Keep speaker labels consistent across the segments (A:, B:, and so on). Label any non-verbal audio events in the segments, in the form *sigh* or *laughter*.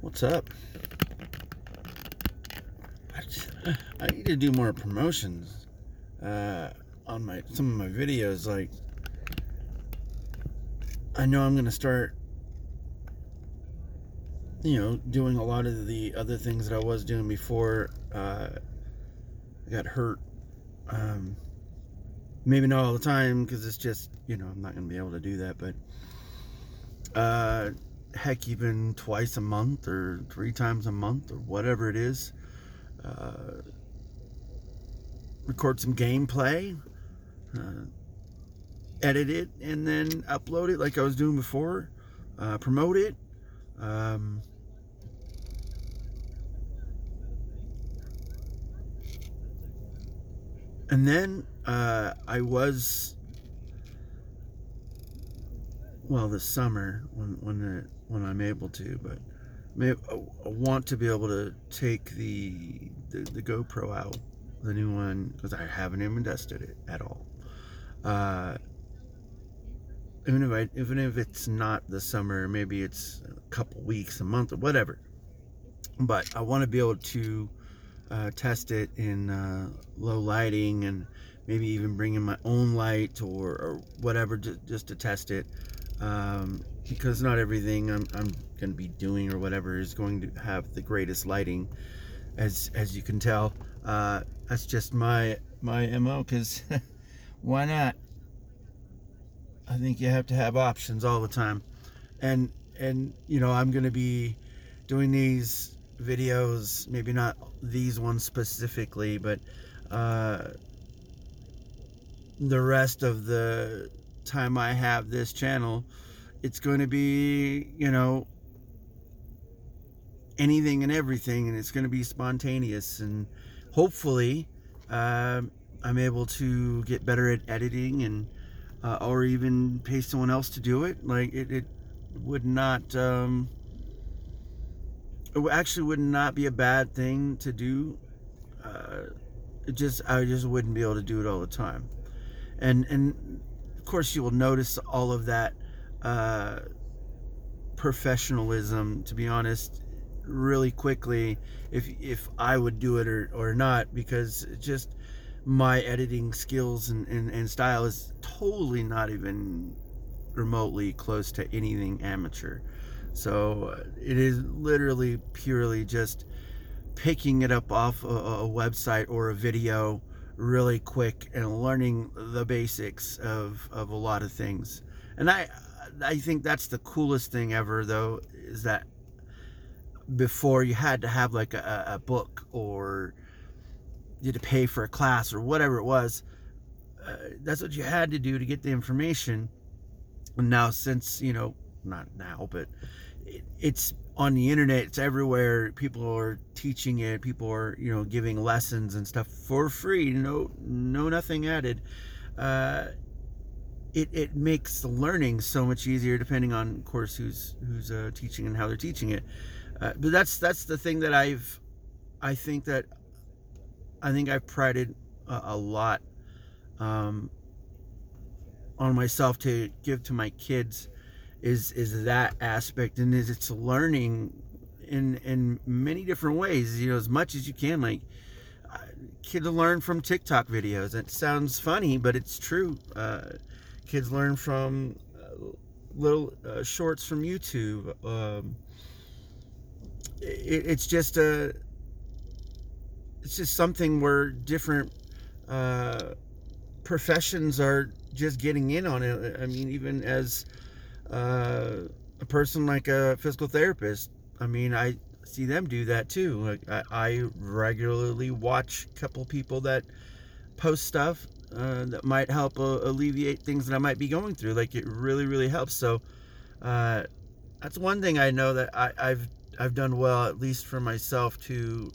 A: What's up? I, just, I need to do more promotions uh, on my some of my videos. Like, I know I'm gonna start, you know, doing a lot of the other things that I was doing before uh, I got hurt. Um, maybe not all the time because it's just you know I'm not gonna be able to do that, but. Uh, heck, even twice a month or three times a month or whatever it is. Uh, record some gameplay, uh, edit it, and then upload it like I was doing before. Uh, promote it. Um, and then uh, I was well this summer when when it, when I'm able to, but may, I want to be able to take the the, the GoPro out, the new one, because I haven't even tested it at all. Uh, even if I, even if it's not the summer, maybe it's a couple weeks, a month, or whatever. But I want to be able to uh, test it in uh, low lighting and maybe even bring in my own light or, or whatever just, just to test it um, because not everything I'm, I'm going to be doing or whatever is going to have the greatest lighting as as you can tell. Uh, that's just my my mo because *laughs* why not? I think you have to have options all the time. And and you know I'm going to be doing these videos maybe not these ones specifically but uh, the rest of the time I have this channel, it's going to be, you know, anything and everything, and it's going to be spontaneous. And hopefully, uh, I'm able to get better at editing and, uh, or even pay someone else to do it. Like, it, it would not, um, it actually would not be a bad thing to do. Uh, it just, I just wouldn't be able to do it all the time. And, and course, you will notice all of that uh, professionalism, to be honest, really quickly if if I would do it or, or not, because just my editing skills and, and, and style is totally not even remotely close to anything amateur. So uh, it is literally purely just picking it up off a, a website or a video really quick and learning the basics of, of a lot of things. And I I think that's the coolest thing ever though is that before you had to have like a, a book or you had to pay for a class or whatever it was. Uh, that's what you had to do to get the information. And now since, you know, not now, but it, it's on the internet it's everywhere people are teaching it. People are you know giving lessons and stuff for free no no nothing added. Uh, it, it makes the learning so much easier depending on of course who's who's uh, teaching and how they're teaching it. Uh, but that's that's the thing that i've i think that i think i've prided a, a lot um, on myself to give to my kids is is that aspect. And is it's learning in in many different ways you know as much as you can like uh, kids learn from tiktok videos. It sounds funny but it's true. Uh, kids learn from uh, little uh, shorts from youtube. Um, it, it's just a it's just something where different uh, professions are just getting in on it. I mean even as uh, a person like a physical therapist. I mean, I see them do that too. Like I, I regularly watch a couple people that post stuff uh, that might help uh, alleviate things that I might be going through. Like it really, really helps. So uh, that's one thing I know that I, I've I've done well, at least for myself, to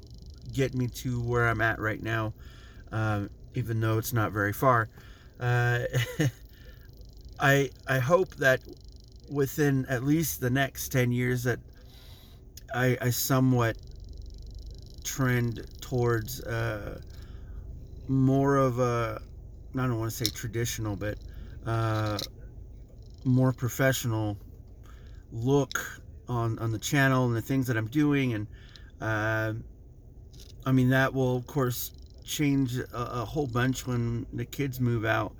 A: get me to where I'm at right now, um, even though it's not very far. Uh, *laughs* I I hope that within at least the next 10 years that I, I somewhat trend towards uh, more of a, I don't want to say traditional, but uh, more professional look on on the channel and the things that I'm doing, and uh, I mean that will of course change a, a whole bunch when the kids move out.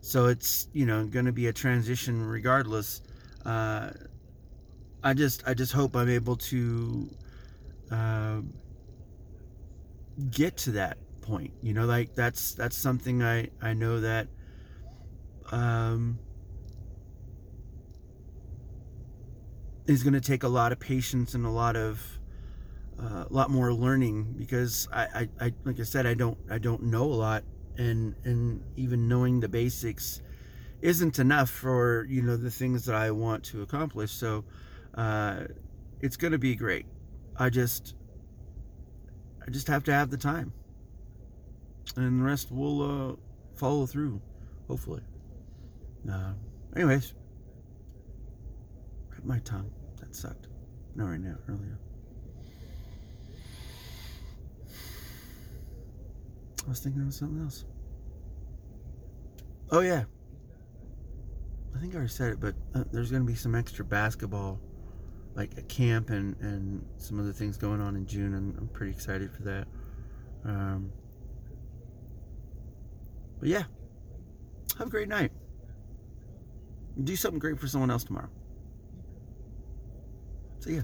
A: So it's you know going to be a transition regardless. Uh, I just I just hope I'm able to uh, get to that point. You know, like that's that's something I I know that um, is going to take a lot of patience and a lot of uh, a lot more learning because I, I, I like I said I don't I don't know a lot and and even knowing the basics isn't enough for you know the things that I want to accomplish. So uh, it's going to be great. I just I just have to have the time, and the rest will uh, follow through, hopefully. Uh, anyways, my tongue that sucked. No, right now earlier. I was thinking of something else. Oh yeah, I think I already said it, but uh, there's going to be some extra basketball, like a camp and and some other things going on in June, and I'm pretty excited for that. Um, but yeah, have a great night. Do something great for someone else tomorrow. See ya.